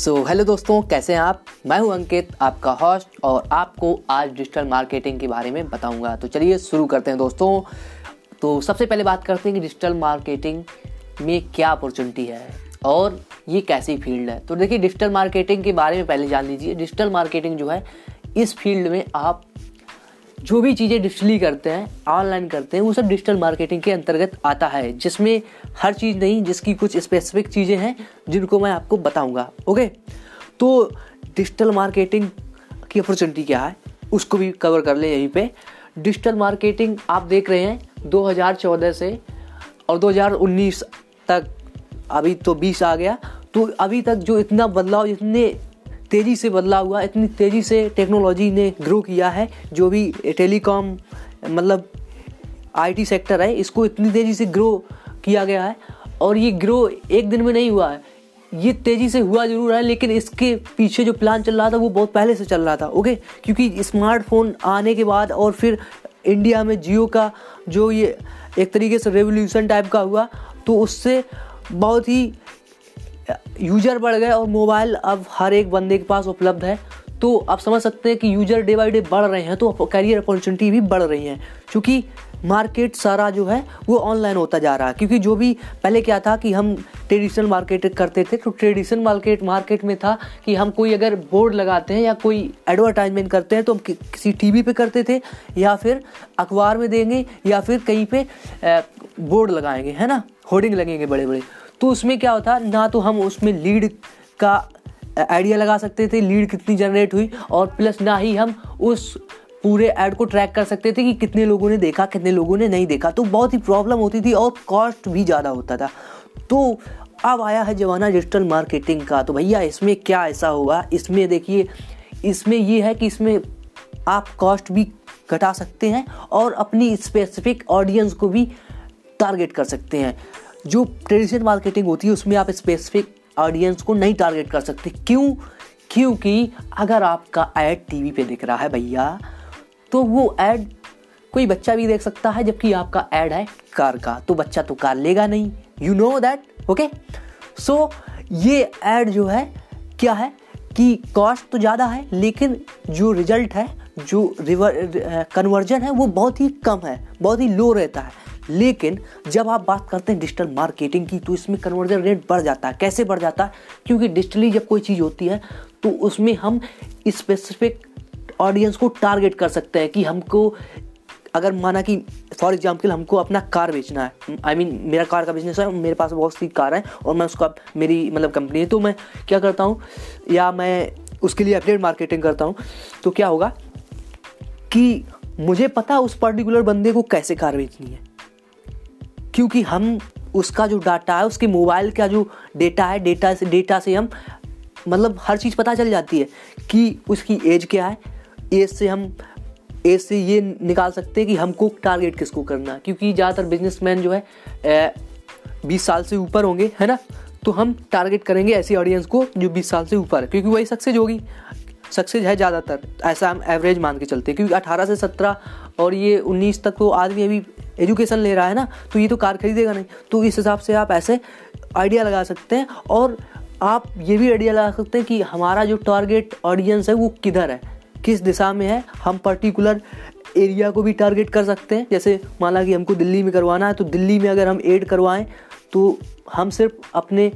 सो so, hello दोस्तों कैसे हैं आप? मैं हूँ अंकित आपका हॉस्ट और आपको आज डिजिटल मार्केटिंग के बारे में बताऊँगा। तो चलिए शुरू करते हैं दोस्तों। तो सबसे पहले बात करते हैं कि डिजिटल मार्केटिंग में क्या अपॉर्चुनिटी है और ये कैसी फ़ील्ड है। तो देखिए डिजिटल मार्केटिंग के बारे में पहले जान लीजिए। डिजिटल मार्केटिंग जो है इस फ़ील्ड में आप जो भी चीज़ें डिजिटली करते हैं, ऑनलाइन करते हैं, वो सब डिजिटल मार्केटिंग के अंतर्गत आता है, जिसमें हर चीज़ नहीं, जिसकी कुछ स्पेसिफिक चीज़ें हैं, जिनको मैं आपको बताऊँगा ओके तो डिजिटल मार्केटिंग की अपॉर्चुनिटी क्या है, उसको भी कवर कर ले यहीं पे। डिजिटल मार्केटिंग आप देख रहे हैं 2014 से और 2019 तक, अभी तो 20 आ गया तो अभी तक जो इतना बदलाव, इतने तेज़ी से बदला हुआ, इतनी तेज़ी से टेक्नोलॉजी ने ग्रो किया है, जो भी टेलीकॉम मतलब आईटी सेक्टर है, इसको इतनी तेज़ी से ग्रो किया गया है, और ये ग्रो एक दिन में नहीं हुआ है। ये तेज़ी से हुआ ज़रूर है, लेकिन इसके पीछे जो प्लान चल रहा था, वो बहुत पहले से चल रहा था ओके क्योंकि स्मार्टफ़ोन आने के बाद और फिर इंडिया में जियो का जो ये एक तरीके से रेवोल्यूशन टाइप का हुआ तो उससे बहुत ही यूज़र बढ़ गए और मोबाइल अब हर एक बंदे के पास उपलब्ध है। तो आप समझ सकते हैं कि यूज़र डे बाई डे बढ़ रहे हैं तो करियर अपॉर्चुनिटी भी बढ़ रही हैं। क्योंकि मार्केट सारा जो है वो ऑनलाइन होता जा रहा है। क्योंकि जो भी पहले क्या था कि हम ट्रेडिशनल मार्केट करते थे तो ट्रेडिशनल मार्केट मार्केट में था कि हम कोई अगर बोर्ड लगाते हैं या कोई एडवर्टाइजमेंट करते हैं तो हम कि, किसी टीवी पे करते थे या फिर अखबार में देंगे या फिर कहीं पे बोर्ड लगाएँगे है ना? होर्डिंग लगेंगे बड़े बड़े तो उसमें क्या होता, ना तो हम उसमें लीड का आइडिया लगा सकते थे लीड कितनी जनरेट हुई, और प्लस ना ही हम उस पूरे ऐड को ट्रैक कर सकते थे कि कितने लोगों ने देखा, कितने लोगों ने नहीं देखा। तो बहुत ही प्रॉब्लम होती थी और कॉस्ट भी ज़्यादा होता था। तो अब आया है जमाना डिजिटल मार्केटिंग का। तो भैया, इसमें क्या ऐसा होगा? इसमें देखिए, इसमें ये है कि इसमें आप कॉस्ट भी घटा सकते हैं और अपनी स्पेसिफिक ऑडियंस को भी टारगेट कर सकते हैं। जो ट्रेडिशनल मार्केटिंग होती है, उसमें आप स्पेसिफिक ऑडियंस को नहीं टारगेट कर सकते। क्यों? क्योंकि अगर आपका ऐड टीवी पे दिख रहा है भैया तो वो ऐड कोई बच्चा भी देख सकता है, जबकि आपका ऐड है कार का। तो बच्चा तो कार लेगा नहीं। You know that okay so ये ऐड जो है, क्या है? कि कॉस्ट तो ज़्यादा है, लेकिन जो रिज़ल्ट है, जो रिवर कन्वर्जन है, वो बहुत ही कम है, बहुत ही लो रहता है। लेकिन जब आप बात करते हैं डिजिटल मार्केटिंग की तो इसमें कन्वर्जन रेट बढ़ जाता है। कैसे बढ़ जाता है? क्योंकि डिजिटली जब कोई चीज़ होती है तो उसमें हम स्पेसिफिक ऑडियंस को टारगेट कर सकते हैं कि हमको अगर माना कि फॉर एग्ज़ाम्पल हमको अपना कार बेचना है। आई I मीन mean, मेरा कार का बिज़नेस है मेरे पास बहुत सी कार है और मैं उसका मेरी मतलब कंपनी है तो मैं क्या करता हूँ या मैं उसके लिए अपडेट मार्केटिंग करता हूँ। तो क्या होगा कि मुझे पता उस पर्टिकुलर बंदे को कैसे कार बेचनी है। क्योंकि हम उसका जो डाटा है, उसके मोबाइल का जो डेटा है, डेटा से डेटा से हम मतलब हर चीज़ पता चल जाती है कि उसकी एज क्या है। एज से हम, एज से ये निकाल सकते हैं कि हमको टारगेट किसको करना है। क्योंकि ज़्यादातर बिजनेसमैन जो है बीस साल से ऊपर होंगे, है ना? तो हम टारगेट करेंगे ऐसी ऑडियंस को जो बीस साल से ऊपर है। क्योंकि वही सक्सेस होगी। सक्सेस है ज़्यादातर, ऐसा हम एवरेज मान के चलते हैं। क्योंकि अठारह से सत्रह और ये उन्नीस तक तो आदमी अभी एजुकेशन ले रहा है ना तो ये तो कार खरीदेगा नहीं। तो इस हिसाब से आप ऐसे आइडिया लगा सकते हैं और आप ये भी आइडिया लगा सकते हैं कि हमारा जो टारगेट ऑडियंस है वो किधर है, किस दिशा में है। हम पर्टिकुलर एरिया को भी टारगेट कर सकते हैं। जैसे माना कि हमको दिल्ली में करवाना है तो दिल्ली में अगर हम एड करवाएँ तो हम सिर्फ़ अपने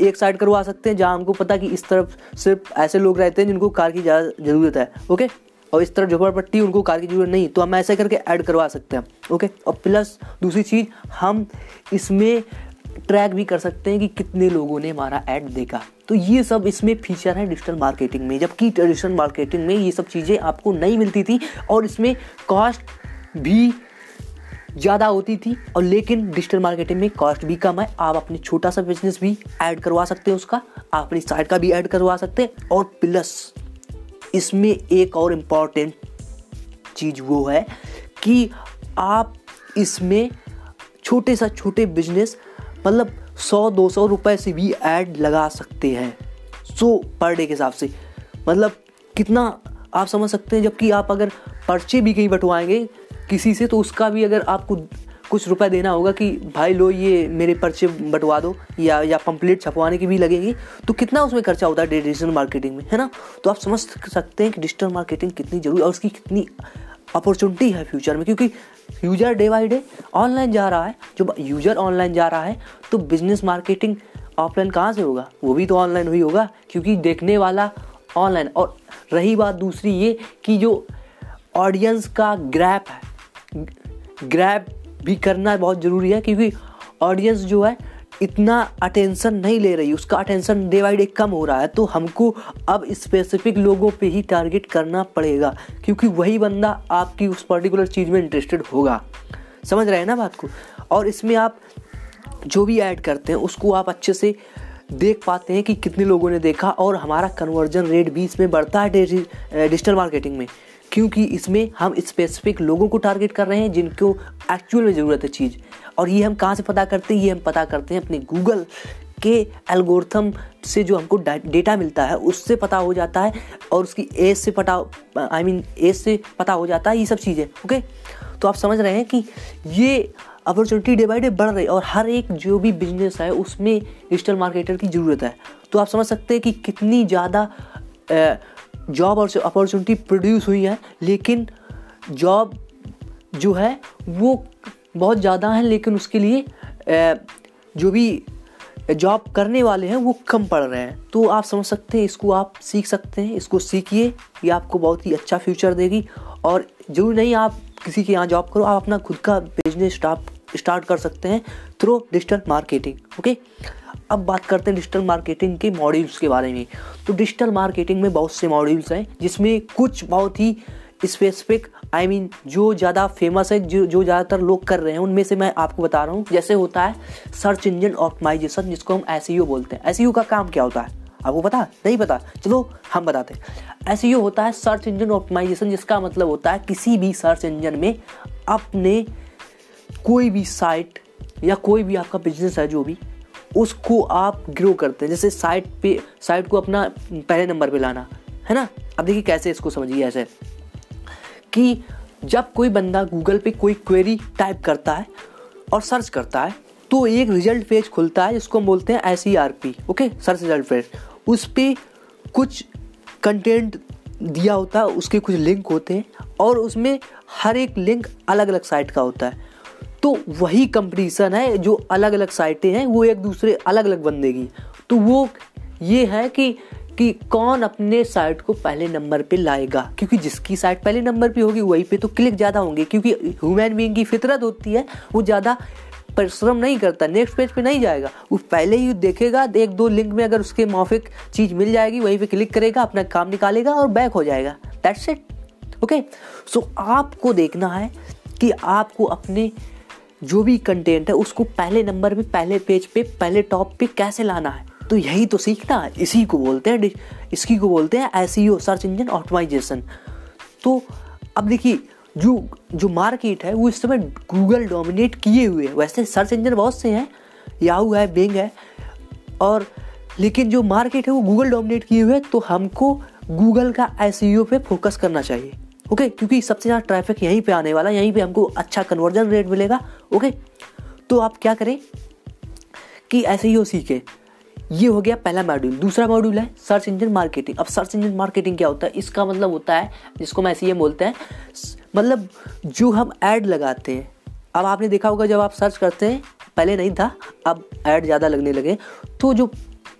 एक साइड करवा सकते हैं, जहाँ हमको पता कि इस तरफ़ सिर्फ़ ऐसे लोग रहते हैं जिनको कार की ज़्यादा ज़रूरत है। ओके और इस तरफ़ झोपड़पट्टी उनको कार की ज़रूरत नहीं तो हम ऐसे करके ऐड करवा सकते हैं ओके और प्लस दूसरी चीज़, हम इसमें ट्रैक भी कर सकते हैं कि कितने लोगों ने हमारा ऐड देखा। तो ये सब इसमें फीचर है डिजिटल मार्केटिंग में। जबकि ट्रेडिशनल मार्केटिंग में ये सब चीज़ें आपको नहीं मिलती थी और इसमें कॉस्ट भी ज़्यादा होती थी और लेकिन डिजिटल मार्केटिंग में कॉस्ट भी कम है। आप अपने छोटा सा बिज़नेस भी ऐड करवा सकते हैं उसका, आप अपनी साइट का भी ऐड करवा सकते हैं और प्लस इसमें एक और इंपॉर्टेंट चीज़ वो है कि आप इसमें छोटे सा छोटे बिज़नेस मतलब सौ, दो सौ रुपये से भी ऐड लगा सकते हैं। सो पर डे के हिसाब से। मतलब कितना आप समझ सकते हैं, जबकि आप अगर पर्चे भी कहीं बंटवाएँगे, किसी से तो उसका भी अगर आपको कुछ रुपए देना होगा कि भाई लो ये मेरे पर्चे बंटवा दो, या या पम्पलेट छपवाने की भी लगेगी तो कितना उसमें खर्चा होता है डिजिटल मार्केटिंग में, है ना? तो आप समझ सकते हैं कि डिजिटल मार्केटिंग कितनी ज़रूरी और उसकी कितनी अपॉर्चुनिटी है फ्यूचर में, क्योंकि user day by day online जा रहा है। जब यूज़र ऑनलाइन जा रहा है तो बिज़नेस मार्केटिंग ऑफलाइन कहाँ से होगा? वो भी तो ऑनलाइन हुई होगा, क्योंकि देखने वाला ऑनलाइन। और रही बात दूसरी ये कि जो ऑडियंस का ग्रैप है, ग्रैप भी करना बहुत ज़रूरी है, क्योंकि ऑडियंस जो है, इतना अटेंशन नहीं ले रही, उसका अटेंशन डे बाई डे कम हो रहा है। तो हमको अब स्पेसिफिक लोगों पे ही टारगेट करना पड़ेगा, क्योंकि वही बंदा आपकी उस पर्टिकुलर चीज़ में इंटरेस्टेड होगा। समझ रहे हैं ना बात को? और इसमें आप जो भी ऐड करते हैं, उसको आप अच्छे से देख पाते हैं कि कितने लोगों ने देखा, और हमारा कन्वर्जन रेट भी इसमें बढ़ता है डिजिटल मार्केटिंग में। क्योंकि इसमें हम स्पेसिफिक लोगों को टारगेट कर रहे हैं जिनको एक्चुअल में ज़रूरत है चीज़। और ये हम कहाँ से पता करते हैं? ये हम पता करते हैं अपने गूगल के एल्गोरिथम से जो हमको डेटा मिलता है, उससे पता हो जाता है और उसकी एज से पता आई मीन एज से पता हो जाता है ये सब चीज़ें ओके तो आप समझ रहे हैं कि ये अपॉर्चुनिटी डे बाई डे बढ़ रही है और हर एक जो भी बिज़नेस है, उसमें डिजिटल मार्केटर की ज़रूरत है। तो आप समझ सकते हैं कि कितनी ज़्यादा जॉब और अपॉर्चुनिटी प्रोड्यूस हुई है, लेकिन जॉब जो है, वो बहुत ज़्यादा है, लेकिन उसके लिए जो भी जॉब करने वाले हैं, वो कम पड़ रहे हैं। तो आप समझ सकते हैं, इसको आप सीख सकते हैं, इसको सीखिए, ये आपको बहुत ही अच्छा फ्यूचर देगी। और ज़रूर नहीं आप किसी के यहाँ जॉब करो, आप अपना खुद का बिज़नेस स्टार्ट स्टार्ट कर सकते हैं थ्रू डिजिटल मार्केटिंग ओके अब बात करते हैं डिजिटल मार्केटिंग के मॉड्यूल्स के बारे में। तो डिजिटल मार्केटिंग में बहुत से मॉड्यूल्स हैं, जिसमें कुछ बहुत ही स्पेसिफिक आई मीन जो ज़्यादा फ़ेमस है, जो जो ज़्यादातर लोग कर रहे हैं, उनमें से मैं आपको बता रहा हूँ। जैसे होता है सर्च इंजन ऑप्टिमाइजेशन जिसको हम एस e बोलते हैं। एस e का काम क्या होता है? आपको पता? नहीं पता? चलो, हम बताते हैं। एस e होता है सर्च इंजन ऑप्टिमाइजेशन जिसका मतलब होता है किसी भी सर्च इंजन में अपने कोई भी साइट या कोई भी आपका बिज़नेस है जो भी, उसको आप ग्रो करते हैं। जैसे साइट पे साइट को अपना पहले नंबर पे लाना, है ना? अब देखिए कैसे इसको समझिए ऐसे। कि जब कोई बंदा गूगल पे कोई क्वेरी टाइप करता है और सर्च करता है तो एक रिज़ल्ट पेज खुलता है, जिसको हम बोलते हैं S okay search result page उस पर कुछ कंटेंट दिया होता है, उसके कुछ लिंक होते हैं, और उसमें हर एक लिंक अलग अलग साइट का होता है। तो वही कंपटीशन है, जो अलग अलग साइटें हैं, वो एक दूसरे अलग अलग बंदेगी तो वो ये है कि कि कौन अपने साइट को पहले नंबर पे लाएगा? क्योंकि जिसकी साइट पहले नंबर पे होगी, वही पे तो क्लिक ज़्यादा होंगे। क्योंकि ह्यूमन बीइंग की फितरत होती है, वो ज़्यादा परिश्रम नहीं करता नेक्स्ट पेज पे नहीं जाएगा। वो पहले ही देखेगा, एक दो लिंक में अगर उसके मौफिक चीज़ मिल जाएगी, वहीं पे क्लिक करेगा, अपना काम निकालेगा और बैक हो जाएगा। दैट्स इट ओके सो आपको देखना है कि आपको अपने जो भी कंटेंट है, उसको पहले नंबर पे, पहले पेज पे, पहले टॉप पे कैसे लाना है? तो यही तो सीखना है। इसी को बोलते हैं, इसकी को बोलते हैं एस सर्च इंजन ऑप्टिमाइजेशन तो अब देखिए, जो जो मार्केट है, वो इस समय गूगल डोमिनेट किए हुए है। वैसे सर्च इंजन बहुत से हैं याहू है बिंग है, और लेकिन जो मार्केट है, वो गूगल डोमिनेट किए हुए है तो हमको गूगल का एस पे फोकस करना चाहिए। ओके क्योंकि सबसे ज़्यादा ट्रैफ़िक यहीं पे आने वाला यहीं पे हमको अच्छा कन्वर्जन रेट मिलेगा ओके तो आप क्या करें कि ऐसे ही हो सीखे। ये हो गया पहला मॉड्यूल दूसरा मॉड्यूल है सर्च इंजन मार्केटिंग अब सर्च इंजन मार्केटिंग क्या होता है? इसका मतलब होता है, जिसको हम ऐसे ही बोलते हैं मतलब जो हम ऐड लगाते हैं। अब आपने देखा होगा जब आप सर्च करते हैं, पहले नहीं था, अब ऐड ज़्यादा लगने लगे। तो जो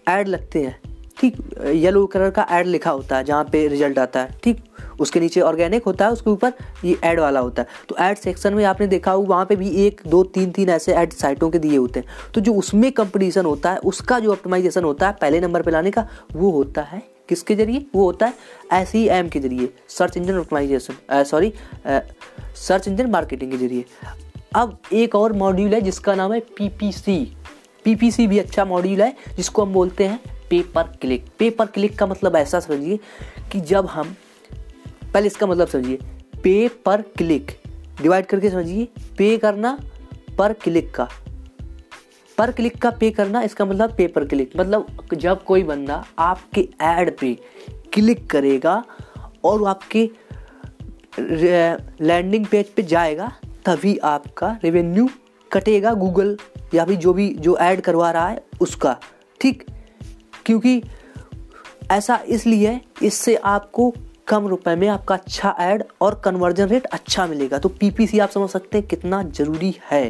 ऐड लगते हैं, ठीक येलो कलर का ऐड लिखा होता है, जहाँ पे रिज़ल्ट आता है, ठीक? उसके नीचे ऑर्गेनिक होता है, उसके ऊपर ये ऐड वाला होता है। तो ऐड सेक्शन में आपने देखा हो वहाँ पे भी एक, दो, तीन तीन ऐसे ऐड साइटों के दिए होते हैं। तो जो उसमें कंपटीशन होता है, उसका जो ऑप्टिमाइजेशन होता है, पहले नंबर पर लाने का, वो होता है किसके ज़रिए? वो होता है एस एम के ज़रिए search engine optimisation sorry search engine marketing के ज़रिए। अब एक और मॉड्यूल है, जिसका नाम है P P C P P C भी अच्छा मॉड्यूल है, जिसको हम बोलते हैं पेपर क्लिक पेपर क्लिक का मतलब ऐसा समझिए कि जब हम पहले इसका मतलब समझिए, पे पर क्लिक। डिवाइड करके समझिए, पे करना पर क्लिक का। पर क्लिक का पे करना, इसका मतलब पे पर क्लिक। मतलब जब कोई बंदा आपके ऐड पे क्लिक करेगा और आपके लैंडिंग पेज पे जाएगा, तभी आपका रेवेन्यू कटेगा गूगल या फिर जो भी, जो ऐड करवा रहा है उसका। ठीक? क्योंकि ऐसा इसलिए इससे आपको कम रुपए में आपका अच्छा ऐड और कन्वर्जन रेट अच्छा मिलेगा। तो पीपीसी आप समझ सकते हैं कितना ज़रूरी है।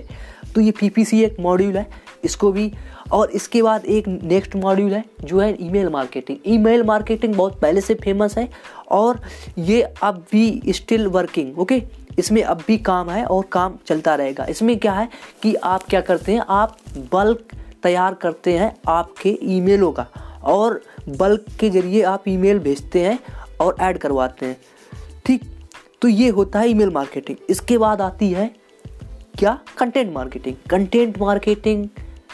तो ये पीपीसी एक मॉड्यूल है, इसको भी और इसके बाद एक नेक्स्ट मॉड्यूल है, जो है ईमेल मार्केटिंग ईमेल मार्केटिंग बहुत पहले से फ़ेमस है और ये अब भी स्टिल वर्किंग ओके इसमें अब भी काम है और काम चलता रहेगा। इसमें क्या है कि आप क्या करते हैं, आप बल्क तैयार करते हैं आपके ईमेलों का और बल्क के ज़रिए आप ईमेल भेजते हैं और ऐड करवाते हैं। ठीक तो ये होता है ईमेल मार्केटिंग। इसके बाद आती है क्या? Content marketing. Content marketing,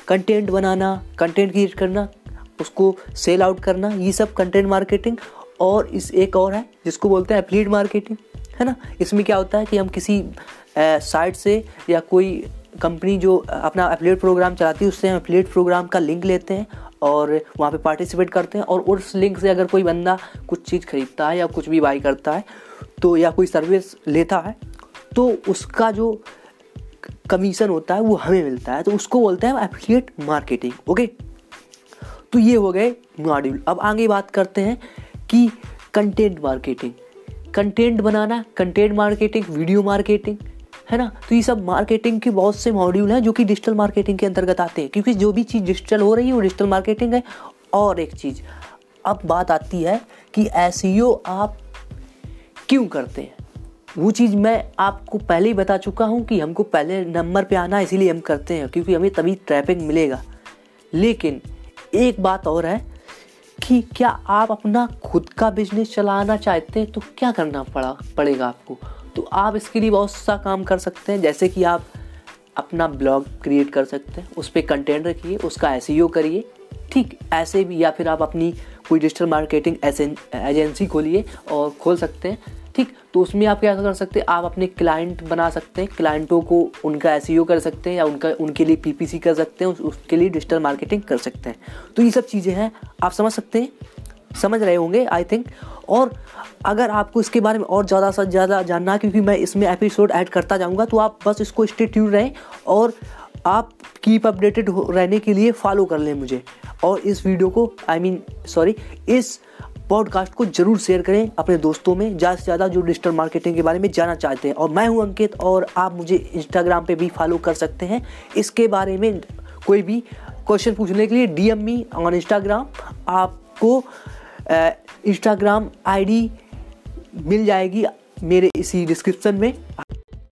content बनाना, कंटेंट क्रिएट करना, उसको सेल आउट करना, ये सब कंटेंट मार्केटिंग। और इस एक और है, जिसको बोलते हैं एफिलिएट मार्केटिंग, है ना? इसमें क्या होता है कि हम किसी साइट से या कोई कंपनी जो अपना एफिलिएट प्रोग्राम चलाती है, उससे हम एफिलिएट प्रोग्राम का लिंक लेते हैं और वहाँ पे पार्टिसिपेट करते हैं और उस लिंक से अगर कोई बंदा कुछ चीज़ खरीदता है या कुछ भी बाई करता है तो या कोई सर्विस लेता है तो उसका जो कमीशन होता है वो हमें मिलता है। तो उसको बोलते हैं एफिलिएट मार्केटिंग ओके तो ये हो गए मॉड्यूल अब आगे बात करते हैं कि कंटेंट मार्केटिंग कंटेंट बनाना कंटेंट मार्केटिंग वीडियो मार्केटिंग है ना? तो ये सब मार्केटिंग के बहुत से मॉड्यूल हैं जो कि डिजिटल मार्केटिंग के अंतर्गत आते हैं। क्योंकि जो भी चीज़ डिजिटल हो रही है, वो डिजिटल मार्केटिंग है। और एक चीज़, अब बात आती है कि एस e आप क्यों करते हैं? वो चीज़ मैं आपको पहले ही बता चुका हूँ कि हमको पहले नंबर पे आना, इसीलिए हम करते हैं। क्योंकि हमें तभी ट्रैफ़िक मिलेगा। लेकिन एक बात और है कि क्या आप अपना खुद का बिज़नेस चलाना चाहते हैं? तो क्या करना पड़ा, पड़ेगा आपको? तो आप इसके लिए बहुत सा काम कर सकते हैं, जैसे कि आप अपना ब्लॉग क्रिएट कर सकते हैं, उस पर कंटेंट रखिए, उसका एस e करिए, ठीक, ऐसे भी, या फिर आप अपनी कोई डिजिटल मार्केटिंग एजेंसी खोलिए और खोल सकते हैं, ठीक तो उसमें आप क्या कर सकते हैं, आप अपने क्लाइंट बना सकते हैं क्लाइंटों को उनका एस e कर सकते हैं, या उनका, उनके लिए पीपीसी कर सकते हैं उसके लिए डिजिटल मार्केटिंग कर सकते हैं तो ये सब चीज़ें हैं, आप समझ सकते हैं? समझ रहे होंगे आई थिंक और अगर आपको इसके बारे में और ज़्यादा से ज़्यादा जानना क्योंकि मैं इसमें एपिसोड ऐड करता जाऊँगा तो आप बस इसको स्टे ट्यून रहें और आप कीप अपडेटेड रहने के लिए फॉलो कर लें मुझे। और इस वीडियो को आई मीन सॉरी इस पॉडकास्ट को ज़रूर शेयर करें अपने दोस्तों में, ज़्यादा से ज़्यादा जो डिजिटल मार्केटिंग के बारे में जानना चाहते हैं। और मैं हूँ अंकित, और आप मुझे इंस्टाग्राम पे भी फॉलो कर सकते हैं। इसके बारे में कोई भी क्वेश्चन पूछने के लिए डीएम मी ऑन इंस्टाग्राम आपको इंस्टाग्राम आईडी मिल जाएगी मेरे इसी डिस्क्रिप्शन में।